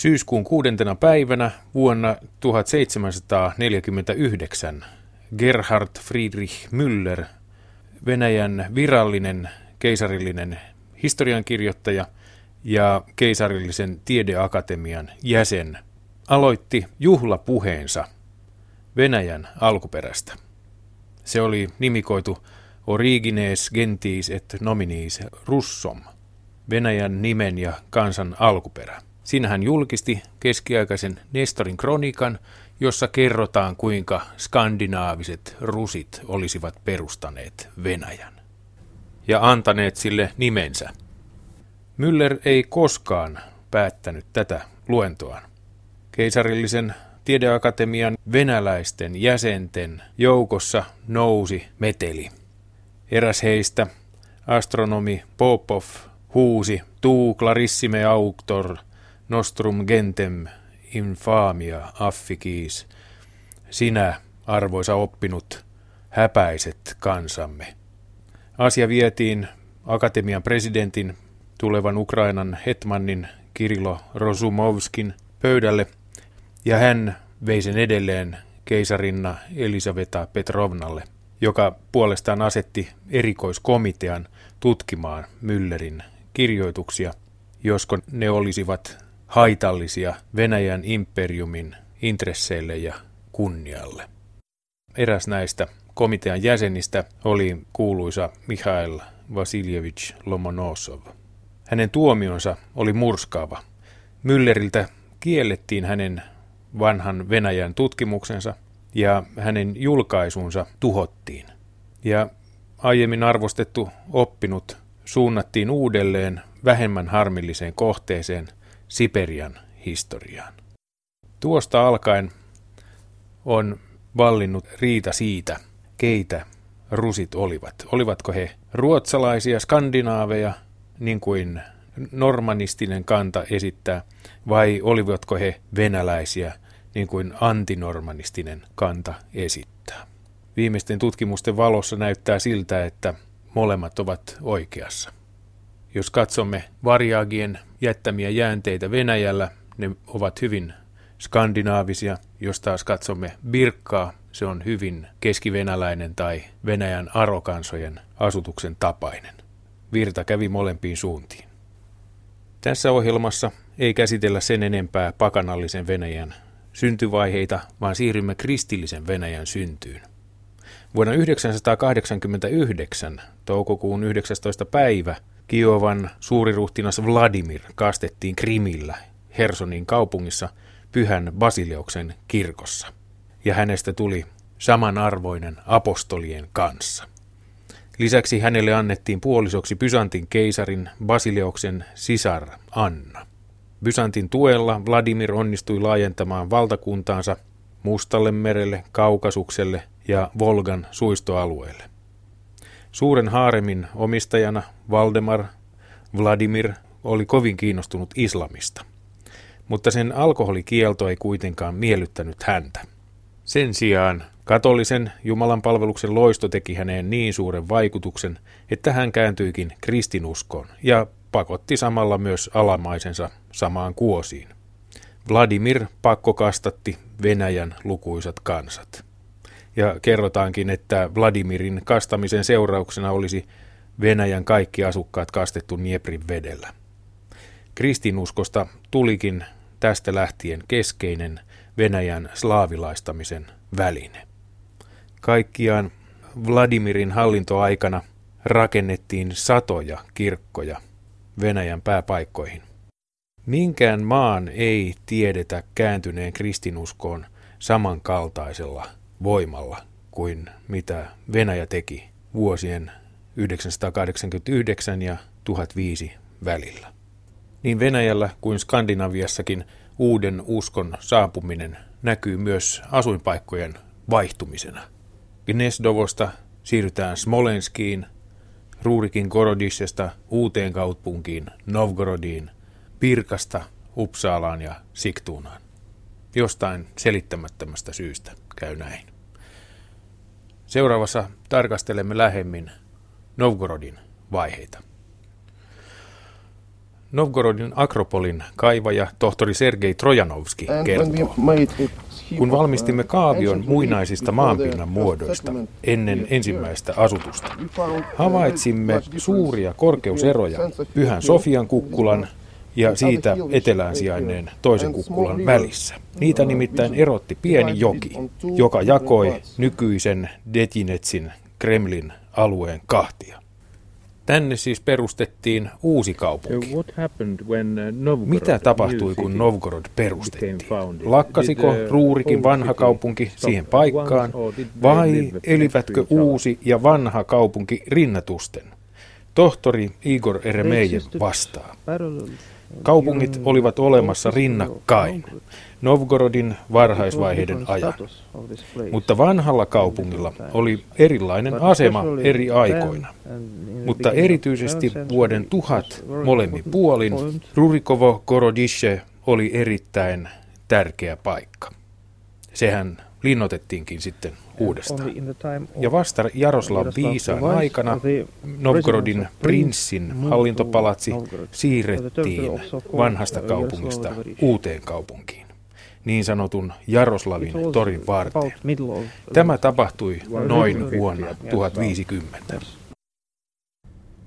Syyskuun kuudentena päivänä vuonna 1749 Gerhard Friedrich Müller, Venäjän virallinen keisarillinen historiankirjoittaja ja keisarillisen tiedeakatemian jäsen, aloitti juhlapuheensa Venäjän alkuperästä. Se oli nimikoitu Origines Gentis et Nominis Russom, Venäjän nimen ja kansan alkuperä. Siinä hän julkisti keskiaikaisen Nestorin kronikan, jossa kerrotaan kuinka skandinaaviset rusit olisivat perustaneet Venäjän ja antaneet sille nimensä. Müller ei koskaan päättänyt tätä luentoaan. Keisarillisen tiedeakatemian venäläisten jäsenten joukossa nousi meteli. Eräs heistä, astronomi Popov, huusi tu clarissime auctor nostrum gentem infamia affikiis. Sinä, arvoisa oppinut, häpäiset kansamme. Asia vietiin akatemian presidentin, tulevan Ukrainan hetmannin Kirilo Rosumovskin pöydälle, ja hän vei sen edelleen keisarinna Elisaveta Petrovnalle, joka puolestaan asetti erikoiskomitean tutkimaan Müllerin kirjoituksia, josko ne olisivat haitallisia Venäjän imperiumin intresseille ja kunnialle. Eräs näistä komitean jäsenistä oli kuuluisa Mikhail Vasiljevich Lomonosov. Hänen tuomionsa oli murskaava. Mülleriltä kiellettiin hänen vanhan Venäjän tutkimuksensa ja hänen julkaisunsa tuhottiin. Ja aiemmin arvostettu oppinut suunnattiin uudelleen vähemmän harmilliseen kohteeseen Siperian historiaan. Tuosta alkaen on vallinnut riita siitä, keitä rusit olivat. Olivatko he ruotsalaisia, skandinaaveja, niin kuin normanistinen kanta esittää, vai olivatko he venäläisiä, niin kuin antinormanistinen kanta esittää. Viimeisten tutkimusten valossa näyttää siltä, että molemmat ovat oikeassa. Jos katsomme variaagien jättämiä jäänteitä Venäjällä, ne ovat hyvin skandinaavisia. Jos taas katsomme Birkkaa, se on hyvin keskivenäläinen tai Venäjän arokansojen asutuksen tapainen. Virta kävi molempiin suuntiin. Tässä ohjelmassa ei käsitellä sen enempää pakanallisen Venäjän syntyvaiheita, vaan siirrymme kristillisen Venäjän syntyyn. Vuonna 1989, toukokuun 19. päivä, Kiovan suuriruhtinas Vladimir kastettiin Krimillä, Hersonin kaupungissa, pyhän Basileuksen kirkossa. Ja hänestä tuli samanarvoinen apostolien kanssa. Lisäksi hänelle annettiin puolisoksi Byzantin keisarin Basileuksen sisar Anna. Byzantin tuella Vladimir onnistui laajentamaan valtakuntaansa Mustalle merelle, Kaukasukselle ja Volgan suistoalueelle. Suuren haaremin omistajana Valdemar Vladimir oli kovin kiinnostunut islamista, mutta sen alkoholikielto ei kuitenkaan miellyttänyt häntä. Sen sijaan katolisen Jumalan palveluksen loisto teki häneen niin suuren vaikutuksen, että hän kääntyikin kristinuskoon ja pakotti samalla myös alamaisensa samaan kuosiin. Vladimir pakkokastatti Venäjän lukuisat kansat. Ja kerrotaankin, että Vladimirin kastamisen seurauksena olisi Venäjän kaikki asukkaat kastettu Nieprin vedellä. Kristinuskosta tulikin tästä lähtien keskeinen Venäjän slaavilaistamisen väline. Kaikkiaan Vladimirin hallintoaikana rakennettiin satoja kirkkoja Venäjän pääpaikkoihin. Minkään maan ei tiedetä kääntyneen kristinuskoon samankaltaisella voimalla kuin mitä Venäjä teki vuosien 989 ja 1005 välillä. Niin Venäjällä kuin Skandinaviassakin uuden uskon saapuminen näkyy myös asuinpaikkojen vaihtumisena. Gnesdovosta siirrytään Smolenskiin, Ruurikin Gorodisesta uuteen kaupunkiin Novgorodiin, Pirkasta Uppsalaan ja Siktuunaan. Jostain selittämättömästä syystä käy näin. Seuraavassa tarkastelemme lähemmin Novgorodin vaiheita. Novgorodin Akropolin kaivaja tohtori Sergei Trojanovski kertoo. Kun valmistimme kaavion muinaisista maanpinnan muodoista ennen ensimmäistä asutusta, havaitsimme suuria korkeuseroja Pyhän Sofian kukkulan ja siitä etelään sijainneen toisen kukkulan välissä. Niitä nimittäin erotti pieni joki, joka jakoi nykyisen Detinetsin Kremlin alueen kahtia. Tänne siis perustettiin uusi kaupunki. Uh, Mitä tapahtui, kun Novgorod perustettiin? Lakkasiko Ruurikin vanha kaupunki siihen paikkaan, vai elivätkö uusi ja vanha kaupunki rinnatusten? Tohtori Igor Eremejev vastaa. Kaupungit olivat olemassa rinnakkain Novgorodin varhaisvaiheiden ajan, mutta vanhalla kaupungilla oli erilainen asema eri aikoina. Mutta erityisesti vuoden tuhat molemmin puolin Rurikovo Gorodische oli erittäin tärkeä paikka. Sehän linnoitettiinkin sitten uudestaan. Ja vasta Jaroslav Viisaan aikana Novgorodin prinssin hallintopalatsi siirrettiin vanhasta kaupungista uuteen kaupunkiin, niin sanotun Jaroslavin torin varteen. Tämä tapahtui noin vuonna 1050.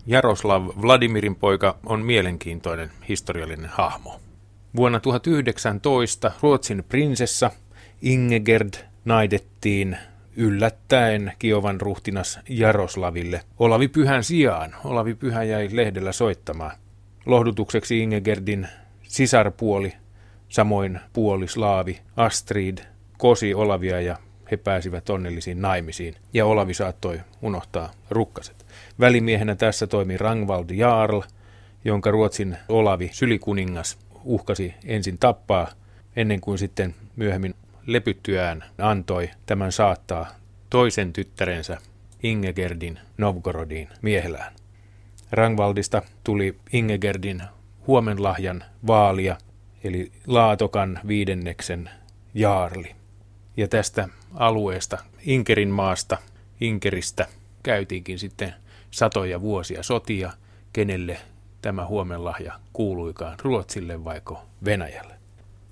Jaroslav Vladimirin poika on mielenkiintoinen historiallinen hahmo. Vuonna 1019 Ruotsin prinsessa Ingegerd naidettiin yllättäen Kiovan ruhtinas Jaroslaville Olavi Pyhän sijaan. Olavi Pyhä jäi lehdellä soittamaan. Lohdutukseksi Ingegerdin sisarpuoli, samoin puoli slaavi Astrid, kosi Olavia ja he pääsivät onnellisiin naimisiin ja Olavi saattoi unohtaa rukkaset. Välimiehenä tässä toimi Rangvald Jarl, jonka Ruotsin Olavi sylikuningas uhkasi ensin tappaa ennen kuin sitten myöhemmin lepyttyään antoi tämän saattaa toisen tyttärensä Ingegerdin Novgorodiin miehelään. Rangvaldista tuli Ingegerdin huomenlahjan vaalia, eli Laatokan viidenneksen jaarli. Ja tästä alueesta, Inkerin maasta, Inkeristä, käytiinkin sitten satoja vuosia sotia, kenelle tämä huomenlahja kuuluikaan, Ruotsille vaiko Venäjälle.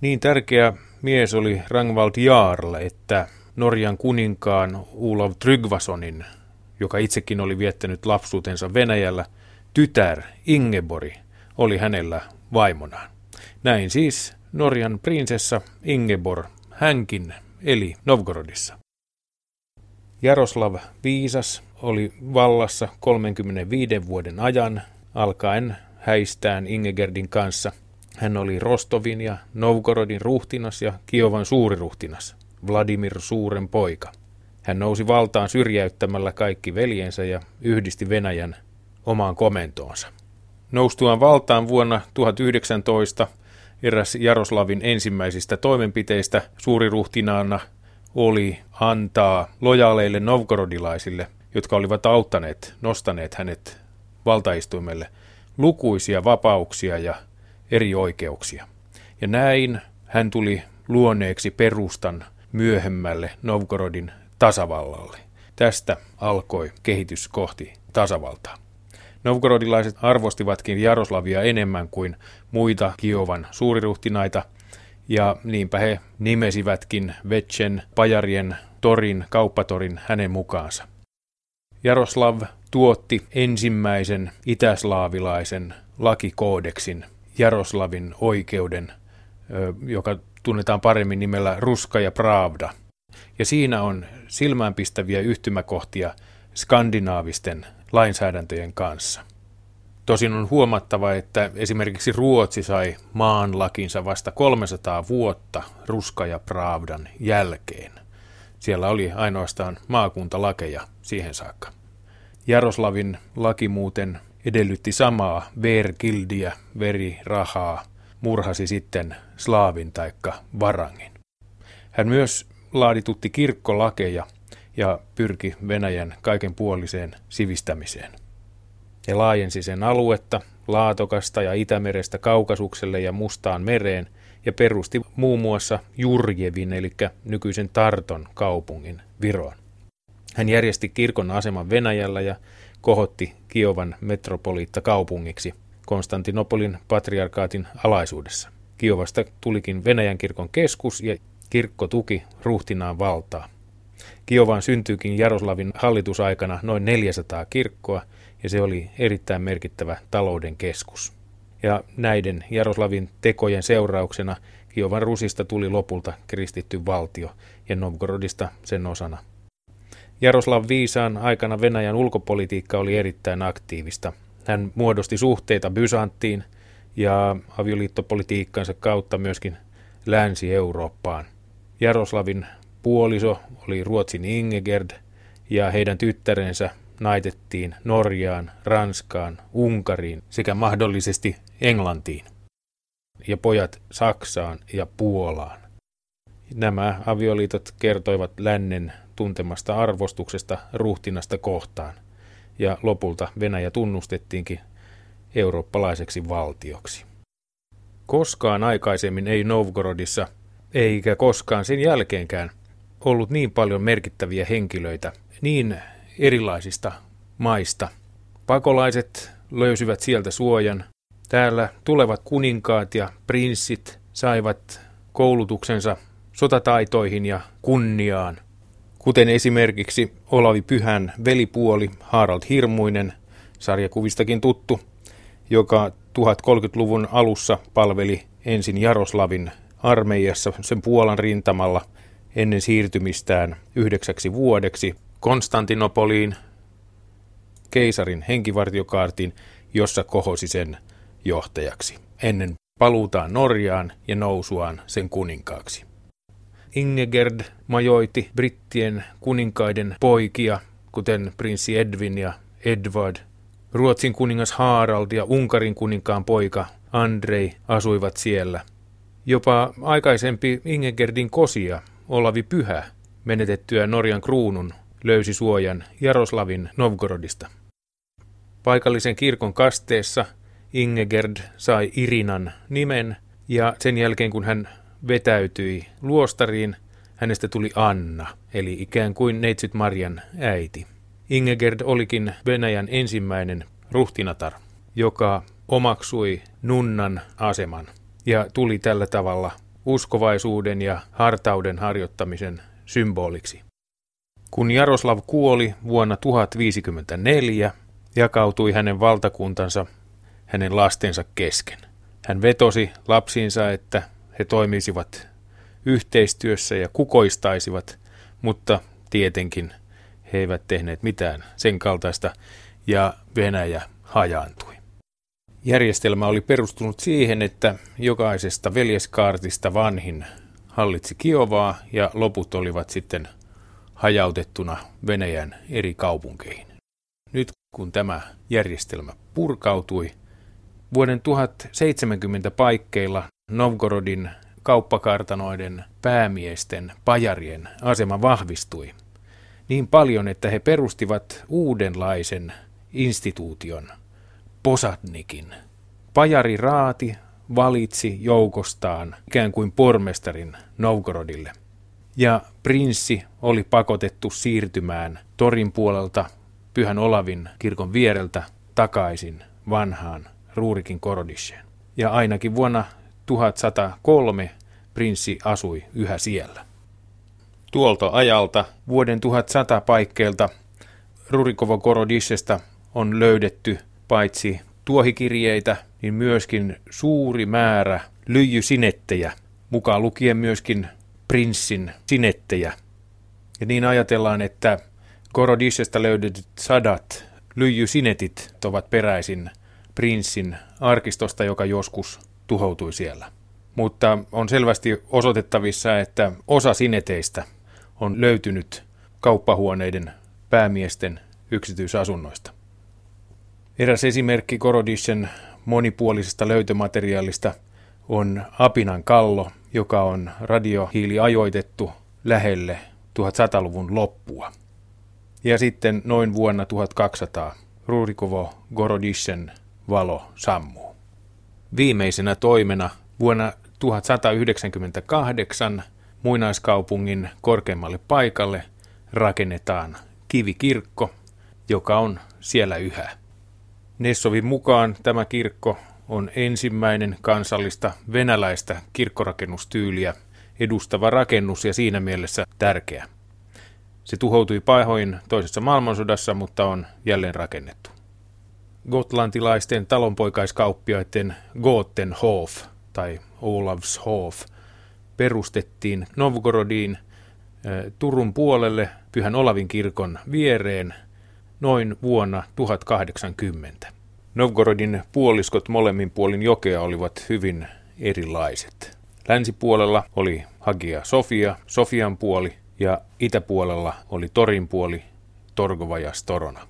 Niin tärkeä mies oli Rangvald Jarl, että Norjan kuninkaan Ulav Trygvasonin, joka itsekin oli viettänyt lapsuutensa Venäjällä, tytär Ingebori oli hänellä vaimonaan. Näin siis Norjan prinsessa Ingebor, hänkin eli Novgorodissa. Jaroslav Viisas oli vallassa 35 vuoden ajan, alkaen häistään Ingegerdin kanssa – hän oli Rostovin ja Novgorodin ruhtinas ja Kiovan suuriruhtinas, Vladimir Suuren poika. Hän nousi valtaan syrjäyttämällä kaikki veljensä ja yhdisti Venäjän omaan komentoonsa. Noustuaan valtaan vuonna 1019 eräs Jaroslavin ensimmäisistä toimenpiteistä suuriruhtinaana oli antaa lojaaleille novgorodilaisille, jotka olivat auttaneet, nostaneet hänet valtaistuimelle, lukuisia vapauksia ja eri oikeuksia. Ja näin hän tuli luoneeksi perustan myöhemmälle Novgorodin tasavallalle. Tästä alkoi kehitys kohti tasavaltaa. Novgorodilaiset arvostivatkin Jaroslavia enemmän kuin muita Kiovan suuriruhtinaita, ja niinpä he nimesivätkin Vetsen Pajarien torin, kauppatorin hänen mukaansa. Jaroslav tuotti ensimmäisen itäslaavilaisen lakikoodeksin Jaroslavin oikeuden, joka tunnetaan paremmin nimellä Ruska ja Pravda. Ja siinä on silmäänpistäviä yhtymäkohtia skandinaavisten lainsäädäntöjen kanssa. Tosin on huomattava, että esimerkiksi Ruotsi sai maanlakinsa vasta 300 vuotta Ruska ja Pravdan jälkeen. Siellä oli ainoastaan maakuntalakeja siihen saakka. Jaroslavin laki muuten edellytti samaa vergildiä, verirahaa, murhasi sitten slaavin taikka varangin. Hän myös laaditutti kirkkolakeja ja pyrki Venäjän kaikenpuoliseen sivistämiseen. Ja laajensi sen aluetta Laatokasta ja Itämerestä Kaukasukselle ja Mustaan mereen ja perusti muun muassa Jurjevin eli nykyisen Tarton kaupungin Viroon. Hän järjesti kirkon aseman Venäjällä ja kohotti Kiovan metropoliitta kaupungiksi Konstantinopolin patriarkaatin alaisuudessa. Kiovasta tulikin Venäjän kirkon keskus ja kirkko tuki ruhtinaan valtaa. Kiovaan syntyykin Jaroslavin hallitusaikana noin 400 kirkkoa ja se oli erittäin merkittävä talouden keskus. Ja näiden Jaroslavin tekojen seurauksena Kiovan Rusista tuli lopulta kristitty valtio ja Novgorodista sen osana. Jaroslav Viisaan aikana Venäjän ulkopolitiikka oli erittäin aktiivista. Hän muodosti suhteita Bysanttiin ja avioliittopolitiikkansa kautta myöskin Länsi-Eurooppaan. Jaroslavin puoliso oli Ruotsin Ingegerd ja heidän tyttärensä naitettiin Norjaan, Ranskaan, Unkariin sekä mahdollisesti Englantiin ja pojat Saksaan ja Puolaan. Nämä avioliitot kertoivat lännen tuntemasta arvostuksesta ruhtinasta kohtaan, ja lopulta Venäjä tunnustettiinkin eurooppalaiseksi valtioksi. Koskaan aikaisemmin ei Novgorodissa, eikä koskaan sen jälkeenkään, ollut niin paljon merkittäviä henkilöitä niin erilaisista maista. Pakolaiset löysivät sieltä suojan. Täällä tulevat kuninkaat ja prinssit saivat koulutuksensa sotataitoihin ja kunniaan, kuten esimerkiksi Olavi Pyhän velipuoli Harald Hirmuinen, sarjakuvistakin tuttu, joka 1030-luvun alussa palveli ensin Jaroslavin armeijassa sen Puolan rintamalla ennen siirtymistään yhdeksäksi vuodeksi Konstantinopoliin keisarin henkivartiokaartiin, jossa kohosi sen johtajaksi, ennen paluutaan Norjaan ja nousuaan sen kuninkaaksi. Ingegerd majoiti brittien kuninkaiden poikia, kuten prinssi Edwin ja Edward. Ruotsin kuningas Harald ja Unkarin kuninkaan poika Andrei asuivat siellä. Jopa aikaisempi Ingegerdin kosia, Olavi Pyhä, menetettyä Norjan kruunun, löysi suojan Jaroslavin Novgorodista. Paikallisen kirkon kasteessa Ingegerd sai Irinan nimen ja sen jälkeen kun hän vetäytyi luostariin, hänestä tuli Anna, eli ikään kuin neitsyt Marjan äiti. Ingegerd olikin Venäjän ensimmäinen ruhtinatar, joka omaksui nunnan aseman ja tuli tällä tavalla uskovaisuuden ja hartauden harjoittamisen symboliksi. Kun Jaroslav kuoli vuonna 1054, jakautui hänen valtakuntansa hänen lastensa kesken. Hän vetosi lapsiinsa, että he toimisivat yhteistyössä ja kukoistaisivat, mutta tietenkin he eivät tehneet mitään sen kaltaista ja Venäjä hajaantui. Järjestelmä oli perustunut siihen, että jokaisesta veljeskaartista vanhin hallitsi Kiovaa ja loput olivat sitten hajautettuna Venäjän eri kaupunkeihin. Nyt kun tämä järjestelmä purkautui, vuoden 1070 paikkeilla Novgorodin kauppakartanoiden päämiesten, pajarien asema vahvistui niin paljon, että he perustivat uudenlaisen instituution, Posadnikin. Pajari Raati valitsi joukostaan ikään kuin pormestarin Novgorodille. Ja prinssi oli pakotettu siirtymään torin puolelta Pyhän Olavin kirkon viereltä takaisin vanhaan Ruurikin Korodisheen. Ja ainakin vuonna 1103 prinssi asui yhä siellä. Tuolta ajalta vuoden 1100 paikkeilta Rurikovo Korodishesta on löydetty paitsi tuohikirjeitä, niin myöskin suuri määrä lyijysinettejä, mukaan lukien myöskin prinssin sinettejä. Ja niin ajatellaan, että Korodishesta löydetyt sadat lyijysinetit ovat peräisin prinssin arkistosta, joka joskus tuhoutui siellä. Mutta on selvästi osoitettavissa, että osa sineteistä on löytynyt kauppahuoneiden päämiesten yksityisasunnoista. Eräs esimerkki Korodishen monipuolisesta löytömateriaalista on Apinan kallo, joka on radiohiili ajoitettu lähelle 1100-luvun loppua. Ja sitten noin vuonna 1200 Rurikovo Gorodishen valo sammuu. Viimeisenä toimena vuonna 1198 muinaiskaupungin korkeammalle paikalle rakennetaan kivikirkko, joka on siellä yhä. Nessovin mukaan tämä kirkko on ensimmäinen kansallista venäläistä kirkkorakennustyyliä edustava rakennus ja siinä mielessä tärkeä. Se tuhoutui pahoin toisessa maailmansodassa, mutta on jälleen rakennettu. Gotlantilaisten talonpoikaiskauppiaiden Gotenhof tai Olavshof perustettiin Novgorodiin eh, Turun puolelle Pyhän Olavin kirkon viereen noin vuonna 1080. Novgorodin puoliskot molemmin puolin jokea olivat hyvin erilaiset. Länsipuolella oli Hagia Sofia, Sofian puoli, ja itäpuolella oli Torin puoli, Torgova ja Storona.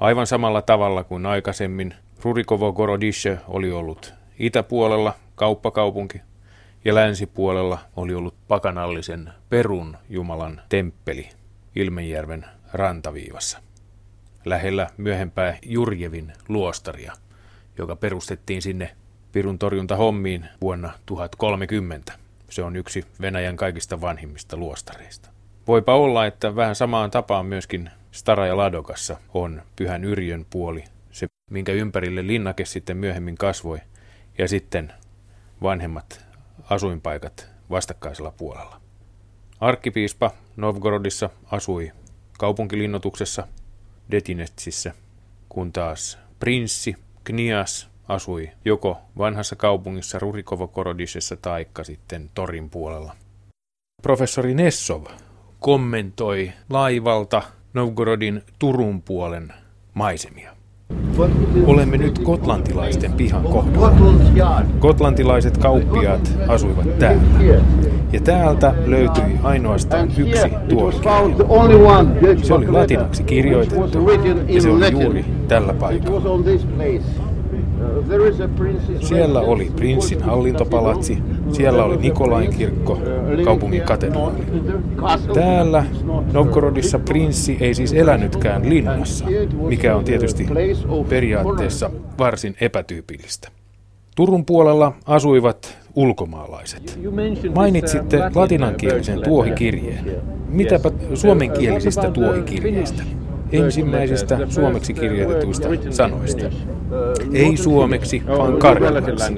Aivan samalla tavalla kuin aikaisemmin Rurikovo Gorodische oli ollut itäpuolella kauppakaupunki ja länsipuolella oli ollut pakanallisen Perun Jumalan temppeli Ilmenjärven rantaviivassa. Lähellä myöhempää Jurjevin luostaria, joka perustettiin sinne Pirun torjuntahommiin vuonna 1030. Se on yksi Venäjän kaikista vanhimmista luostareista. Voipa olla, että vähän samaan tapaan myöskin Stara ja Ladokassa on Pyhän Yrjön puoli, se minkä ympärille linnake sitten myöhemmin kasvoi, ja sitten vanhemmat asuinpaikat vastakkaisella puolella. Arkkipiispa Novgorodissa asui kaupunkilinnotuksessa Detinetsissä, kun taas prinssi Knias asui joko vanhassa kaupungissa Rurikovo-Korodisessa taikka sitten Torin puolella. Professori Nessov kommentoi laivalta Novgorodin Turun puolen maisemia. Olemme nyt gotlantilaisten pihan kohdalla. Gotlantilaiset kauppiaat asuivat täällä. Ja täältä löytyi ainoastaan yksi tuohikirja. Se oli latinaksi kirjoitettu ja se oli juuri tällä paikalla. Siellä oli prinssin hallintopalatsi, siellä oli Nikolain kirkko, kaupungin katedraali. Täällä Novgorodissa prinssi ei siis elänytkään linnassa, mikä on tietysti periaatteessa varsin epätyypillistä. Turun puolella asuivat ulkomaalaiset. Mainitsitte latinankielisen tuohikirjeen. Mitäpä suomenkielisistä tuohikirjeistä? Ensimmäisistä suomeksi kirjoitetuista sanoista. Ei suomeksi, vaan karjalaksi.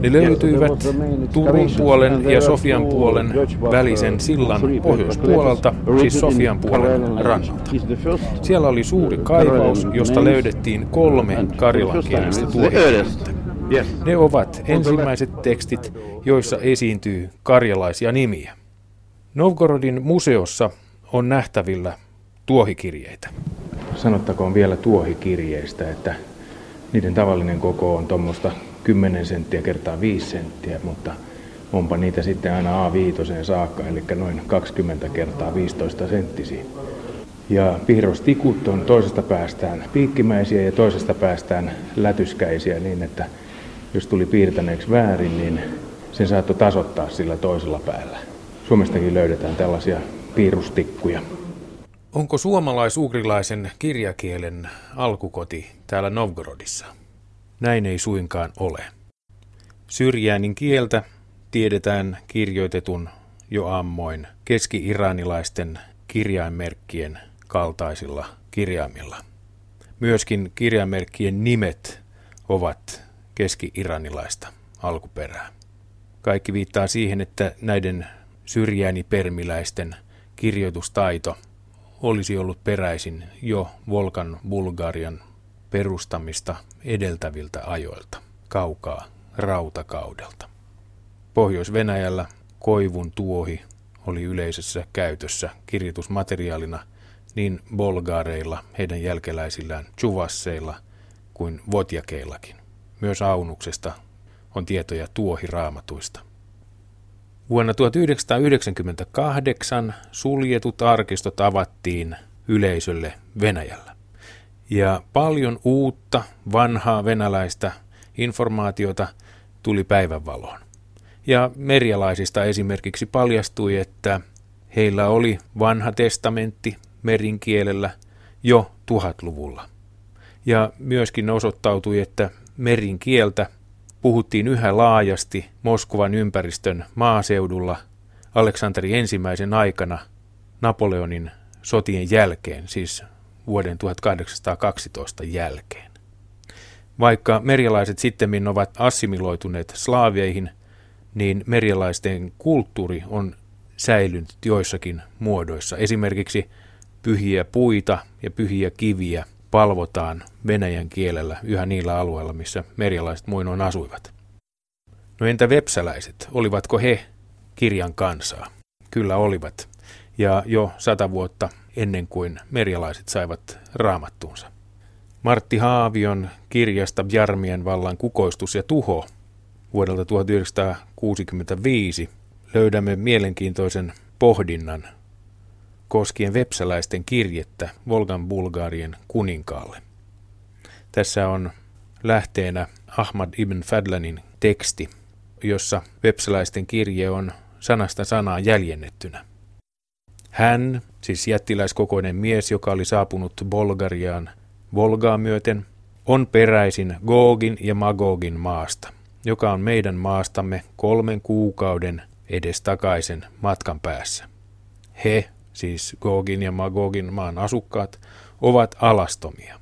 Ne löytyivät Turun puolen ja Sofian puolen välisen sillan pohjoispuolelta, siis Sofian puolen rannalta. Siellä oli suuri kaivaus, josta löydettiin kolme karjalankielistä tuohikirjettä. Ne ovat ensimmäiset tekstit, joissa esiintyy karjalaisia nimiä. Novgorodin museossa on nähtävillä tuohikirjeitä. Sanottakoon vielä tuohikirjeistä, että niiden tavallinen koko on tuommoista 10 senttiä kertaa 5 senttiä, mutta onpa niitä sitten aina A5 saakka, eli noin 20 kertaa 15 senttisiä. Ja piirrostikut on toisesta päästään piikkimäisiä ja toisesta päästään lätyskäisiä niin, että jos tuli piirtäneeksi väärin, niin sen saattoi tasoittaa sillä toisella päällä. Suomestakin löydetään tällaisia piirustikkuja. Onko suomalais-ugrilaisen kirjakielen alkukoti täällä Novgorodissa? Näin ei suinkaan ole. Syrjäänin kieltä tiedetään kirjoitetun jo ammoin keski-iranilaisten kirjainmerkkien kaltaisilla kirjaimilla. Myöskin kirjainmerkkien nimet ovat keski-iranilaista alkuperää. Kaikki viittaa siihen, että näiden syrjäänipermiläisten kirjoitustaito olisi ollut peräisin jo Volkan Bulgarian perustamista edeltäviltä ajoilta, kaukaa rautakaudelta. Pohjois-Venäjällä koivun tuohi oli yleisessä käytössä kirjoitusmateriaalina niin bolgaareilla, heidän jälkeläisillään chuvasseilla kuin vodjakeillakin. Myös aunuksesta on tietoja tuohiraamatuista. Vuonna 1998 suljetut arkistot avattiin yleisölle Venäjällä. Ja paljon uutta, vanhaa venäläistä informaatiota tuli päivänvaloon. Ja merialaisista esimerkiksi paljastui, että heillä oli vanha testamentti merinkielellä jo tuhatluvulla. Ja myöskin osoittautui, että merinkieltä puhuttiin yhä laajasti Moskovan ympäristön maaseudulla Aleksanteri ensimmäisen aikana Napoleonin sotien jälkeen, siis vuoden 1812 jälkeen. Vaikka merialaiset sitten ovat assimiloituneet slaaveihin, niin merialaisten kulttuuri on säilynyt joissakin muodoissa. Esimerkiksi pyhiä puita ja pyhiä kiviä palvotaan venäjän kielellä yhä niillä alueilla, missä merialaiset muinoin asuivat. No entä vepsäläiset, olivatko he kirjan kansaa? Kyllä olivat, ja jo sata vuotta ennen kuin merialaiset saivat raamattuunsa. Martti Haavion kirjasta Jarmien vallan kukoistus ja tuho vuodelta 1965 löydämme mielenkiintoisen pohdinnan koskien vepsäläisten kirjettä Volgan Bulgarien kuninkaalle. Tässä on lähteenä Ahmad ibn Fadlanin teksti, jossa vepsäläisten kirje on sanasta sanaan jäljennettynä. Hän, siis jättiläiskokoinen mies, joka oli saapunut Bulgariaan Volgaa myöten, on peräisin Gogin ja Magogin maasta, joka on meidän maastamme kolmen kuukauden edestakaisen matkan päässä. He, siis Gogin ja Magogin maan asukkaat, ovat alastomia.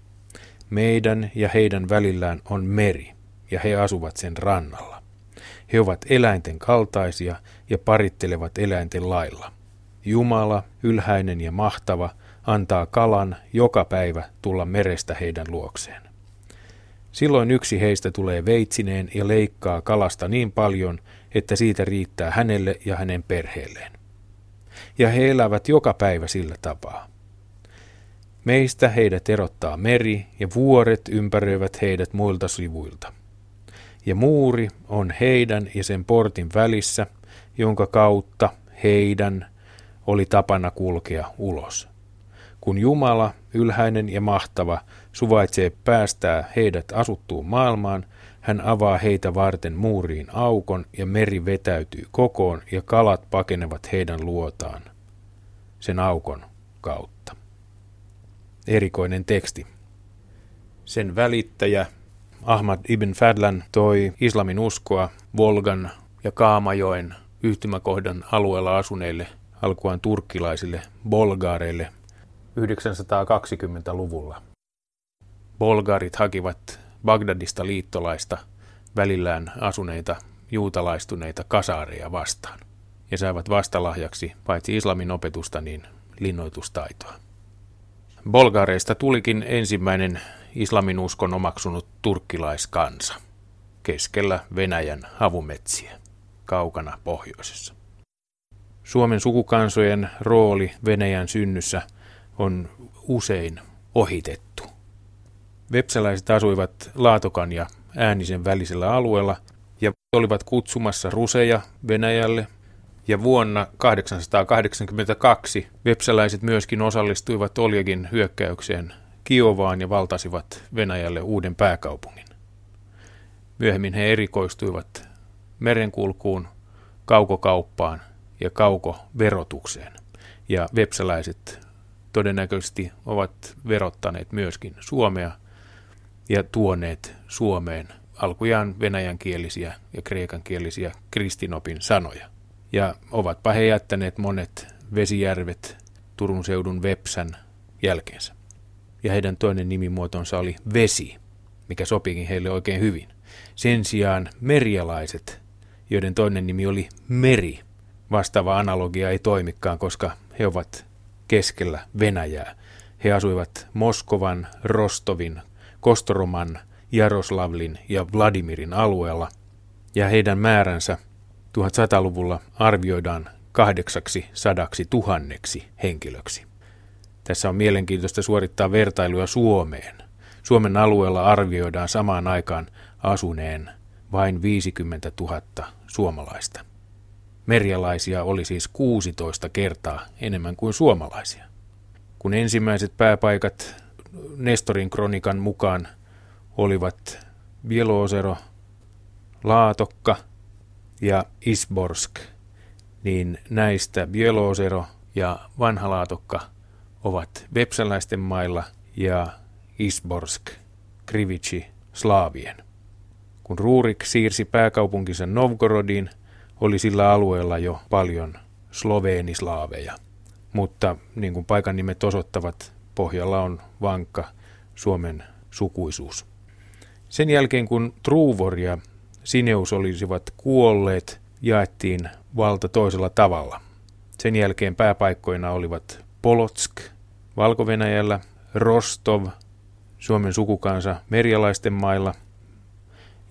Meidän ja heidän välillään on meri, ja he asuvat sen rannalla. He ovat eläinten kaltaisia ja parittelevat eläinten lailla. Jumala, ylhäinen ja mahtava, antaa kalan joka päivä tulla merestä heidän luokseen. Silloin yksi heistä tulee veitsineen ja leikkaa kalasta niin paljon, että siitä riittää hänelle ja hänen perheelleen. Ja he elävät joka päivä sillä tapaa. Meistä heidät erottaa meri ja vuoret ympäröivät heidät muilta sivuilta. Ja muuri on heidän ja sen portin välissä, jonka kautta heidän oli tapana kulkea ulos. Kun Jumala, ylhäinen ja mahtava, suvaitsee päästää heidät asuttuun maailmaan, hän avaa heitä varten muuriin aukon ja meri vetäytyy kokoon ja kalat pakenevat heidän luotaan sen aukon kautta. Erikoinen teksti. Sen välittäjä Ahmad ibn Fadlan toi islamin uskoa Volgan ja Kaamajoen yhtymäkohdan alueella asuneille alkuaan turkkilaisille bolgaareille 920-luvulla. Bolgarit hakivat Bagdadista liittolaista välillään asuneita juutalaistuneita kasaareja vastaan ja saivat vastalahjaksi paitsi islamin opetusta niin linnoitustaitoa. Bolgareista tulikin ensimmäinen islamin uskon omaksunut turkkilaiskansa keskellä Venäjän havumetsiä kaukana pohjoisessa. Suomen sukukansojen rooli Venäjän synnyssä on usein ohitettu. Vepsäläiset asuivat Laatokan ja Äänisen välisellä alueella ja olivat kutsumassa ruseja Venäjälle. Ja vuonna 882 vepsäläiset myöskin osallistuivat Oljegin hyökkäykseen Kiovaan ja valtasivat Venäjälle uuden pääkaupungin. Myöhemmin he erikoistuivat merenkulkuun, kaukokauppaan ja kaukoverotukseen. Ja vepsäläiset todennäköisesti ovat verottaneet myöskin Suomea ja tuoneet Suomeen alkujaan venäjänkielisiä ja kreikankielisiä kristinopin sanoja. Ja ovatpa he jättäneet monet vesijärvet Turun seudun Vepsän jälkeensä. Ja heidän toinen nimimuotonsa oli Vesi, mikä sopikin heille oikein hyvin. Sen sijaan merialaiset, joiden toinen nimi oli Meri, vastaava analogia ei toimikaan, koska he ovat keskellä Venäjää. He asuivat Moskovan, Rostovin, Kostoroman, Jaroslavlin ja Vladimirin alueella, ja heidän määränsä 1100-luvulla arvioidaan kahdeksaksi sadaksi tuhanneksi henkilöksi. Tässä on mielenkiintoista suorittaa vertailuja Suomeen. Suomen alueella arvioidaan samaan aikaan asuneen vain 50 000 suomalaista. Merjalaisia oli siis 16 kertaa enemmän kuin suomalaisia. Kun ensimmäiset pääpaikat Nestorin kronikan mukaan olivat Bielosero, Laatokka ja Isborsk, niin näistä Bielosero ja Vanha Laatokka ovat vepsäläisten mailla ja Isborsk, Krivici, Slaavien. Kun Ruurik siirsi pääkaupunkinsa Novgorodiin – oli sillä alueella jo paljon sloveenislaaveja, mutta niin kuin paikan nimet osoittavat, pohjalla on vankka Suomen sukuisuus. Sen jälkeen kun Truvor ja Sineus olisivat kuolleet, jaettiin valta toisella tavalla. Sen jälkeen pääpaikkoina olivat Polotsk valko Rostov Suomen sukukansa merialaisten mailla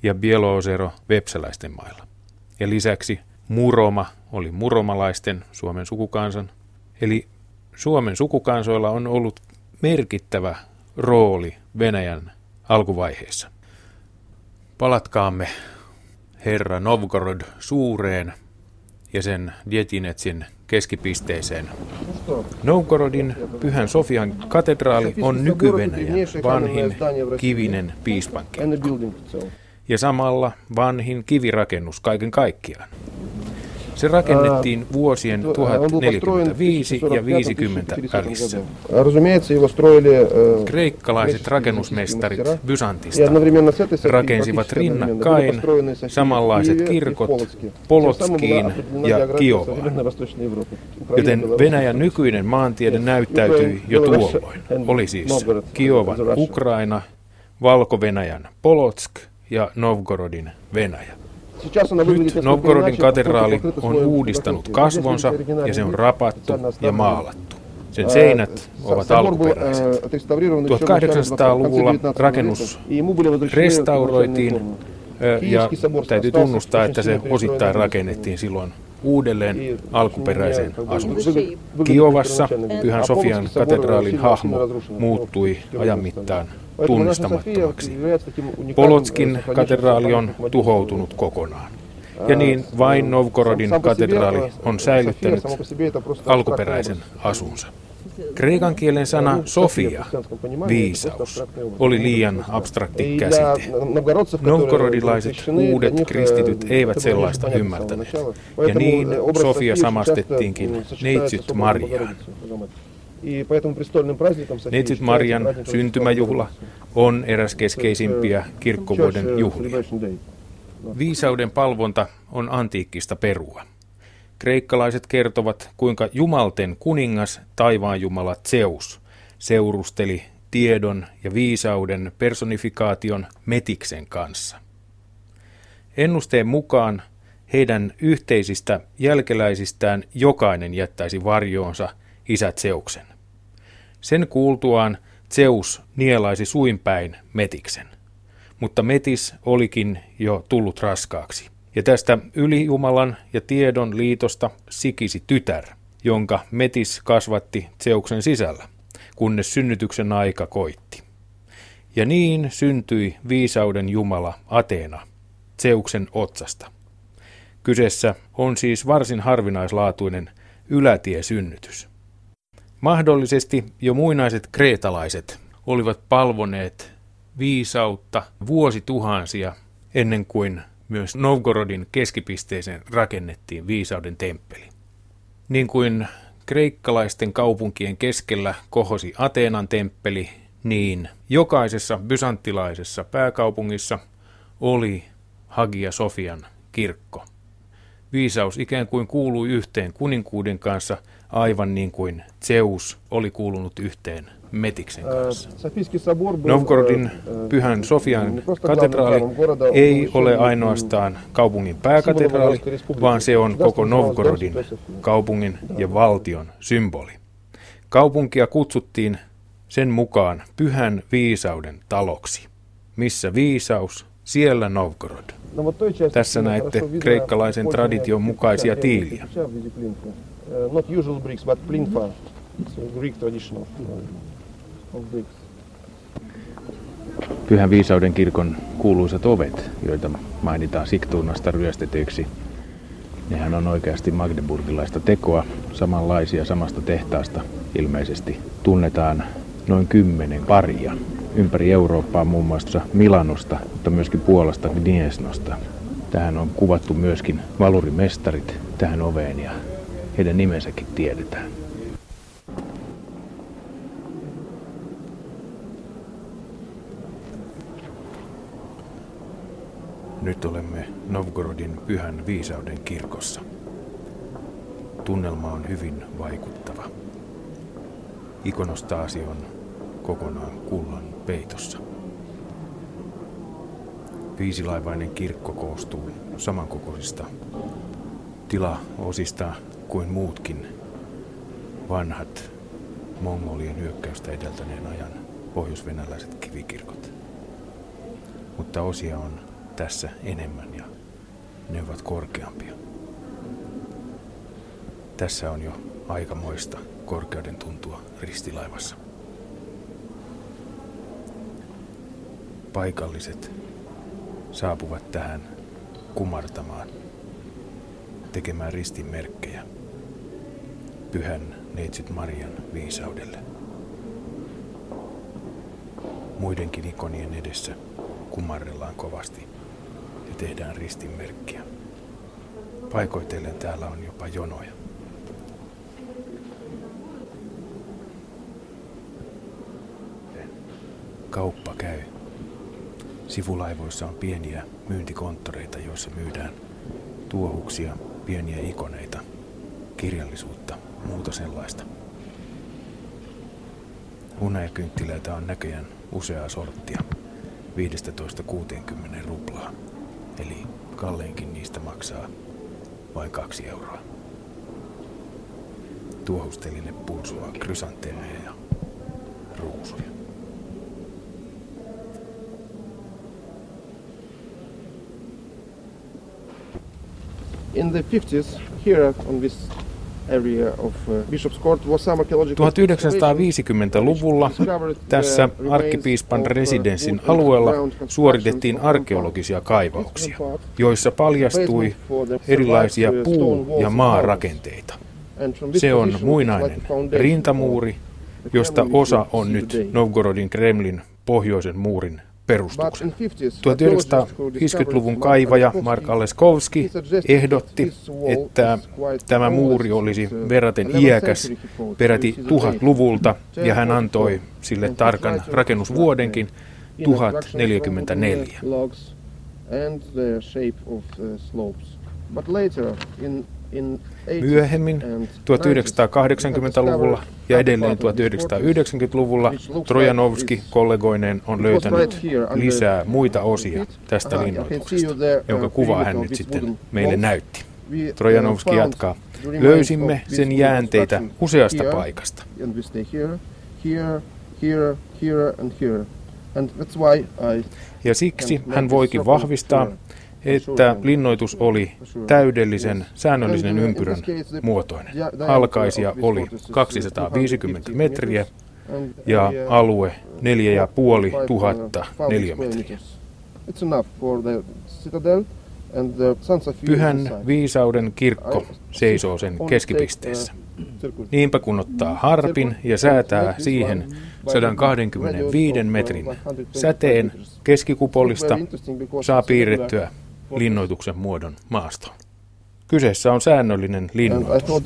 ja Bielosero vepsäläisten mailla. Ja lisäksi Muroma oli muromalaisten Suomen sukukansan. Eli Suomen sukukansoilla on ollut merkittävä rooli Venäjän alkuvaiheessa. Palatkaamme herra Novgorod suureen ja sen Dietinetsin keskipisteeseen. Novgorodin Pyhän Sofian katedraali on nyky-Venäjän vanhin kivinen piispankirkko ja samalla vanhin kivirakennus kaiken kaikkiaan. Se rakennettiin vuosien 1045 ja 50 välissä. Kreikkalaiset rakennusmestarit Bysantista rakensivat rinnakkain samanlaiset kirkot Polotskiin ja Kiovaan. Joten Venäjän nykyinen maantiede näyttäytyi jo tuolloin. Oli siis Kiovan Ukraina, Valko-Venäjän Polotsk ja Novgorodin Venäjä. Nyt Novgorodin katedraali on uudistanut kasvonsa ja se on rapattu ja maalattu. Sen seinät ovat alkuperäiset. 1800-luvulla rakennus restauroitiin. ja täytyy tunnustaa, että se osittain rakennettiin silloin uudelleen alkuperäiseen asuntoon. Kiovassa Pyhän Sofian katedraalin hahmo muuttui ajan mittaan tunnistamattomaksi. Polotskin katedraali on tuhoutunut kokonaan. Ja niin vain Novgorodin katedraali on säilyttänyt alkuperäisen asunsa. Kreikan kielen sana Sofia, viisaus, oli liian abstrakti käsite. Novgorodilaiset uudet kristityt eivät sellaista ymmärtäneet, ja niin Sofia samastettiinkin neitsyt Marjaan. Neitsyt Marjan syntymäjuhla on eräs keskeisimpiä kirkkovuoden juhlia. Viisauden palvonta on antiikkista perua. Kreikkalaiset kertovat, kuinka jumalten kuningas, taivaan jumala Zeus, seurusteli tiedon ja viisauden personifikaation Metiksen kanssa. Ennusteen mukaan heidän yhteisistä jälkeläisistään jokainen jättäisi varjoonsa isä Zeuksen. Sen kuultuaan Zeus nielaisi suinpäin Metiksen, mutta Metis olikin jo tullut raskaaksi. Ja tästä ylijumalan ja tiedon liitosta sikisi tytär, jonka Metis kasvatti Zeuksen sisällä, kunnes synnytyksen aika koitti. Ja niin syntyi viisauden jumala Ateena, Zeuksen otsasta. Kyseessä on siis varsin harvinaislaatuinen ylätiesynnytys. Mahdollisesti jo muinaiset kreetalaiset olivat palvoneet viisautta vuosituhansia ennen kuin myös Novgorodin keskipisteeseen rakennettiin viisauden temppeli. Niin kuin kreikkalaisten kaupunkien keskellä kohosi Ateenan temppeli, niin jokaisessa bysanttilaisessa pääkaupungissa oli Hagia Sofian kirkko. Viisaus ikään kuin kuului yhteen kuninkuuden kanssa aivan niin kuin Zeus oli kuulunut yhteen Metiksen kanssa. Novgorodin pyhän Sofian katedraali ei ole ainoastaan kaupungin pääkatedraali, vaan se on koko Novgorodin kaupungin ja valtion symboli. Kaupunkia kutsuttiin sen mukaan pyhän viisauden taloksi. Missä viisaus, siellä Novgorod. Tässä näette kreikkalaisen tradition mukaisia tiiliä. Not usual bricks, but plinfa. Greek traditional. Pyhän viisauden kirkon kuuluisat ovet, joita mainitaan Siktuunasta ryöstetyiksi, nehän on oikeasti magdeburgilaista tekoa, samanlaisia samasta tehtaasta ilmeisesti tunnetaan noin kymmenen paria ympäri Eurooppaa muun muassa Milanosta, mutta myöskin Puolasta Gniesnosta. Tähän on kuvattu myöskin valurimestarit tähän oveen ja heidän nimensäkin tiedetään. Nyt olemme Novgorodin pyhän viisauden kirkossa. Tunnelma on hyvin vaikuttava. ikonostaasi on kokonaan kullan peitossa. Viisilaivainen kirkko koostuu samankokoisista tilaosista kuin muutkin vanhat mongolien hyökkäystä edeltäneen ajan pohjoisvenäläiset kivikirkot. Mutta osia on tässä enemmän ja ne ovat korkeampia. Tässä on jo aikamoista korkeuden tuntua ristilaivassa. Paikalliset saapuvat tähän kumartamaan, tekemään ristinmerkkejä pyhän neitsyt Marian viisaudelle. Muidenkin ikonien edessä kumarrellaan kovasti tehdään ristinmerkkiä. Paikoitellen täällä on jopa jonoja. Kauppa käy. Sivulaivoissa on pieniä myyntikonttoreita, joissa myydään tuohuksia, pieniä ikoneita, kirjallisuutta, muuta sellaista. Hunajakynttiläitä on näköjään useaa sorttia, 15-60 ruplaa. Eli kalleinkin niistä maksaa vain kaksi euroa. Tuohustelille pulsua krysantemeja ja ruusuja. In the 50s, here on this area of uh, 1950-luvulla tässä arkkipiispan residenssin alueella suoritettiin arkeologisia kaivauksia, joissa paljastui erilaisia puu- ja maarakenteita. Se on muinainen rintamuuri, josta osa on nyt Novgorodin Kremlin pohjoisen muurin perustuksen. 1950-luvun kaivaja Mark Aleskovski ehdotti, että tämä muuri olisi verraten iäkäs peräti tuhat-luvulta ja hän antoi sille tarkan rakennusvuodenkin 1044. Myöhemmin 1980-luvulla ja edelleen 1990-luvulla Trojanovski kollegoineen on löytänyt lisää muita osia tästä linnoituksesta, jonka kuvaa hän nyt sitten meille näytti. Trojanovski jatkaa. Löysimme sen jäänteitä useasta paikasta. Ja siksi hän voikin vahvistaa, että linnoitus oli täydellisen säännöllisen ympyrän muotoinen. Halkaisia oli 250 metriä ja alue 4500 neliömetriä. Pyhän viisauden kirkko seisoo sen keskipisteessä. Niinpä kun ottaa harpin ja säätää siihen 125 metrin säteen keskikupolista, saa piirrettyä linnoituksen muodon maastoon. Kyseessä on säännöllinen linnoitus.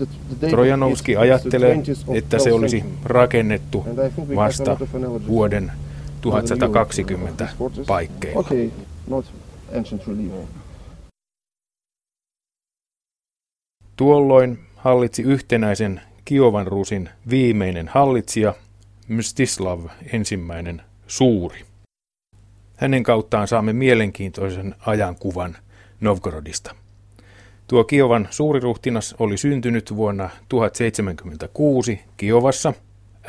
Trojanovski ajattelee, että se olisi rakennettu vasta vuoden 1120 paikkeilla. Tuolloin hallitsi yhtenäisen Kiovan Rusin viimeinen hallitsija Mstislav ensimmäinen suuri. Hänen kauttaan saamme mielenkiintoisen ajankuvan Novgorodista. Tuo Kiovan suuriruhtinas oli syntynyt vuonna 1076 Kiovassa.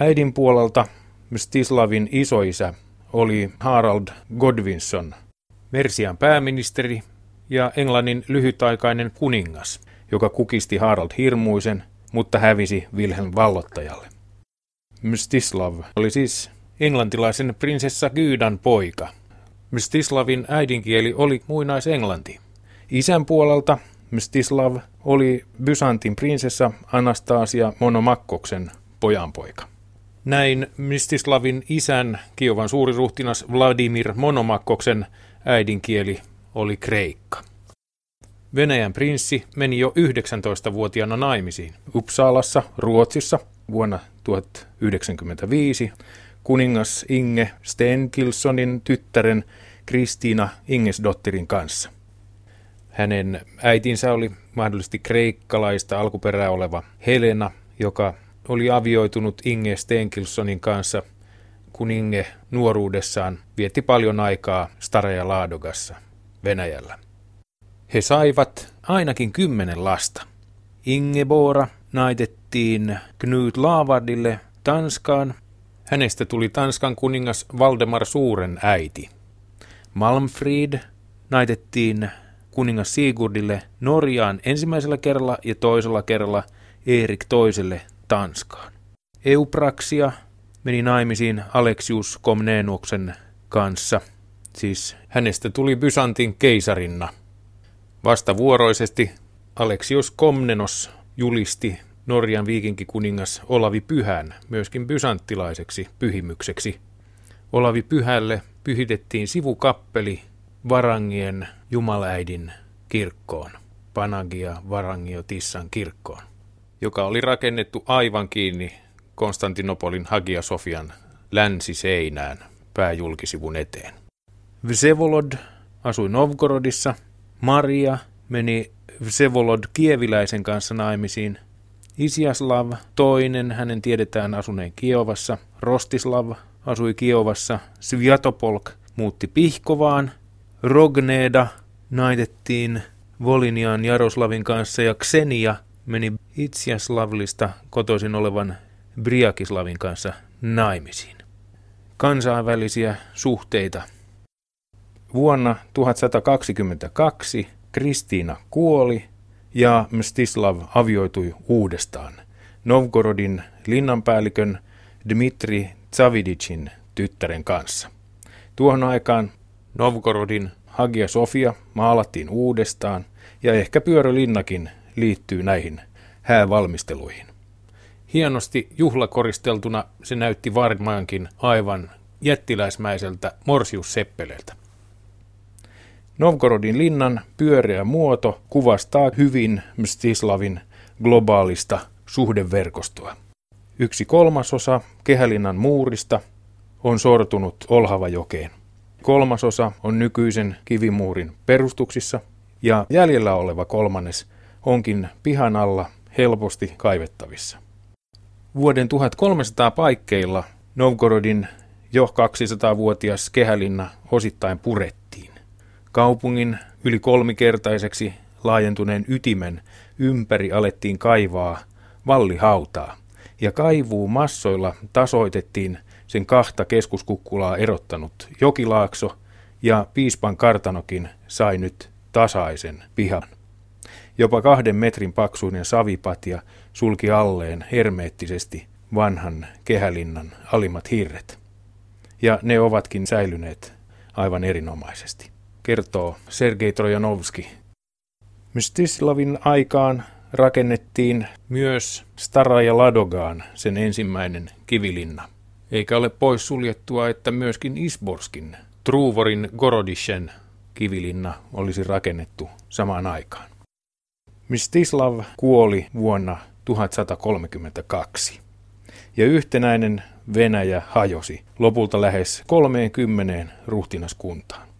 Äidin puolelta Mstislavin isoisä oli Harald Godwinson, Mersian pääministeri ja Englannin lyhytaikainen kuningas, joka kukisti Harald Hirmuisen, mutta hävisi Wilhelm vallottajalle. Mstislav oli siis englantilaisen prinsessa Gydan poika, Mstislavin äidinkieli oli muinaisenglanti. Isän puolelta Mstislav oli Byzantin prinsessa Anastasia Monomakkoksen pojanpoika. Näin Mstislavin isän Kiovan suuriruhtinas Vladimir Monomakkoksen äidinkieli oli kreikka. Venäjän prinssi meni jo 19-vuotiaana naimisiin Uppsalassa, Ruotsissa vuonna 1095 kuningas Inge Stenkilsonin tyttären Kristiina Ingesdottirin kanssa. Hänen äitinsä oli mahdollisesti kreikkalaista alkuperää oleva Helena, joka oli avioitunut Inge Stenkilsonin kanssa, kun Inge nuoruudessaan vietti paljon aikaa Staraja Laadogassa Venäjällä. He saivat ainakin kymmenen lasta. Ingeborg naitettiin Knut Lavardille Tanskaan. Hänestä tuli Tanskan kuningas Valdemar Suuren äiti. Malmfrid naitettiin kuningas Sigurdille Norjaan ensimmäisellä kerralla ja toisella kerralla Erik toiselle Tanskaan. Eupraksia meni naimisiin Aleksius Komnenuksen kanssa, siis hänestä tuli Byzantin keisarinna. Vastavuoroisesti Aleksius Komnenos julisti Norjan viikinkikuningas Olavi Pyhän myöskin bysanttilaiseksi pyhimykseksi. Olavi Pyhälle pyhitettiin sivukappeli Varangien Jumalaidin kirkkoon, Panagia Varangio Tissan kirkkoon, joka oli rakennettu aivan kiinni Konstantinopolin Hagia Sofian länsiseinään pääjulkisivun eteen. Vsevolod asui Novgorodissa, Maria meni Vsevolod Kieviläisen kanssa naimisiin, Isiaslav, toinen, hänen tiedetään asuneen Kiovassa, Rostislav asui Kiovassa, Sviatopolk muutti Pihkovaan, Rogneda naitettiin Volinian Jaroslavin kanssa ja Xenia meni Itsiaslavlista kotoisin olevan Briakislavin kanssa naimisiin. Kansainvälisiä suhteita. Vuonna 1122 Kristiina kuoli ja Mstislav avioitui uudestaan Novgorodin linnanpäällikön Dmitri Tsavidicin tyttären kanssa. Tuohon aikaan Novgorodin Hagia Sofia maalattiin uudestaan ja ehkä pyörölinnakin liittyy näihin häävalmisteluihin. Hienosti juhlakoristeltuna se näytti varmaankin aivan jättiläismäiseltä Morsius-seppeleeltä. Novgorodin linnan pyöreä muoto kuvastaa hyvin Mstislavin globaalista suhdeverkostoa. Yksi kolmasosa kehälinnan muurista on sortunut Olhavajokeen. Kolmasosa on nykyisen kivimuurin perustuksissa ja jäljellä oleva kolmannes onkin pihan alla helposti kaivettavissa. Vuoden 1300 paikkeilla Novgorodin jo 200-vuotias kehälinna osittain purettiin. Kaupungin yli kolmikertaiseksi laajentuneen ytimen ympäri alettiin kaivaa vallihautaa, ja kaivuu massoilla tasoitettiin sen kahta keskuskukkulaa erottanut jokilaakso, ja piispan kartanokin sai nyt tasaisen pihan. Jopa kahden metrin paksuinen savipatja sulki alleen hermeettisesti vanhan kehälinnan alimmat hirret. Ja ne ovatkin säilyneet aivan erinomaisesti, kertoo Sergei Trojanovski. Mystislavin aikaan rakennettiin myös Staraja Ladogaan sen ensimmäinen kivilinna. Eikä ole pois suljettua, että myöskin Isborskin, Truvorin Gorodishen kivilinna olisi rakennettu samaan aikaan. Mstislav kuoli vuonna 1132 ja yhtenäinen Venäjä hajosi lopulta lähes 30 ruhtinaskuntaan.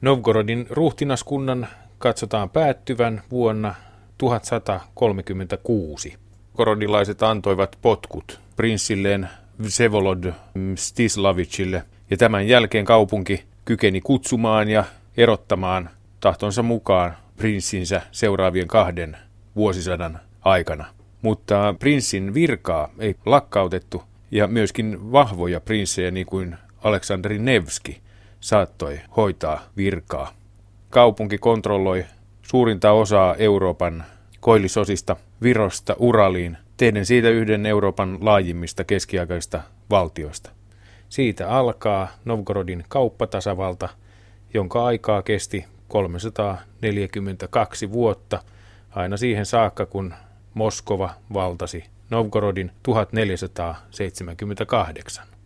Novgorodin ruhtinaskunnan katsotaan päättyvän vuonna 1136. Korodilaiset antoivat potkut prinssilleen Vsevolod Mstislavicille ja tämän jälkeen kaupunki kykeni kutsumaan ja erottamaan tahtonsa mukaan prinssinsä seuraavien kahden vuosisadan aikana. Mutta prinssin virkaa ei lakkautettu ja myöskin vahvoja prinssejä niin kuin Aleksandri Nevski saattoi hoitaa virkaa. Kaupunki kontrolloi suurinta osaa Euroopan koillisosista Virosta Uraliin, tehden siitä yhden Euroopan laajimmista keskiaikaista valtioista. Siitä alkaa Novgorodin kauppatasavalta, jonka aikaa kesti 342 vuotta, aina siihen saakka kun Moskova valtasi Novgorodin 1478.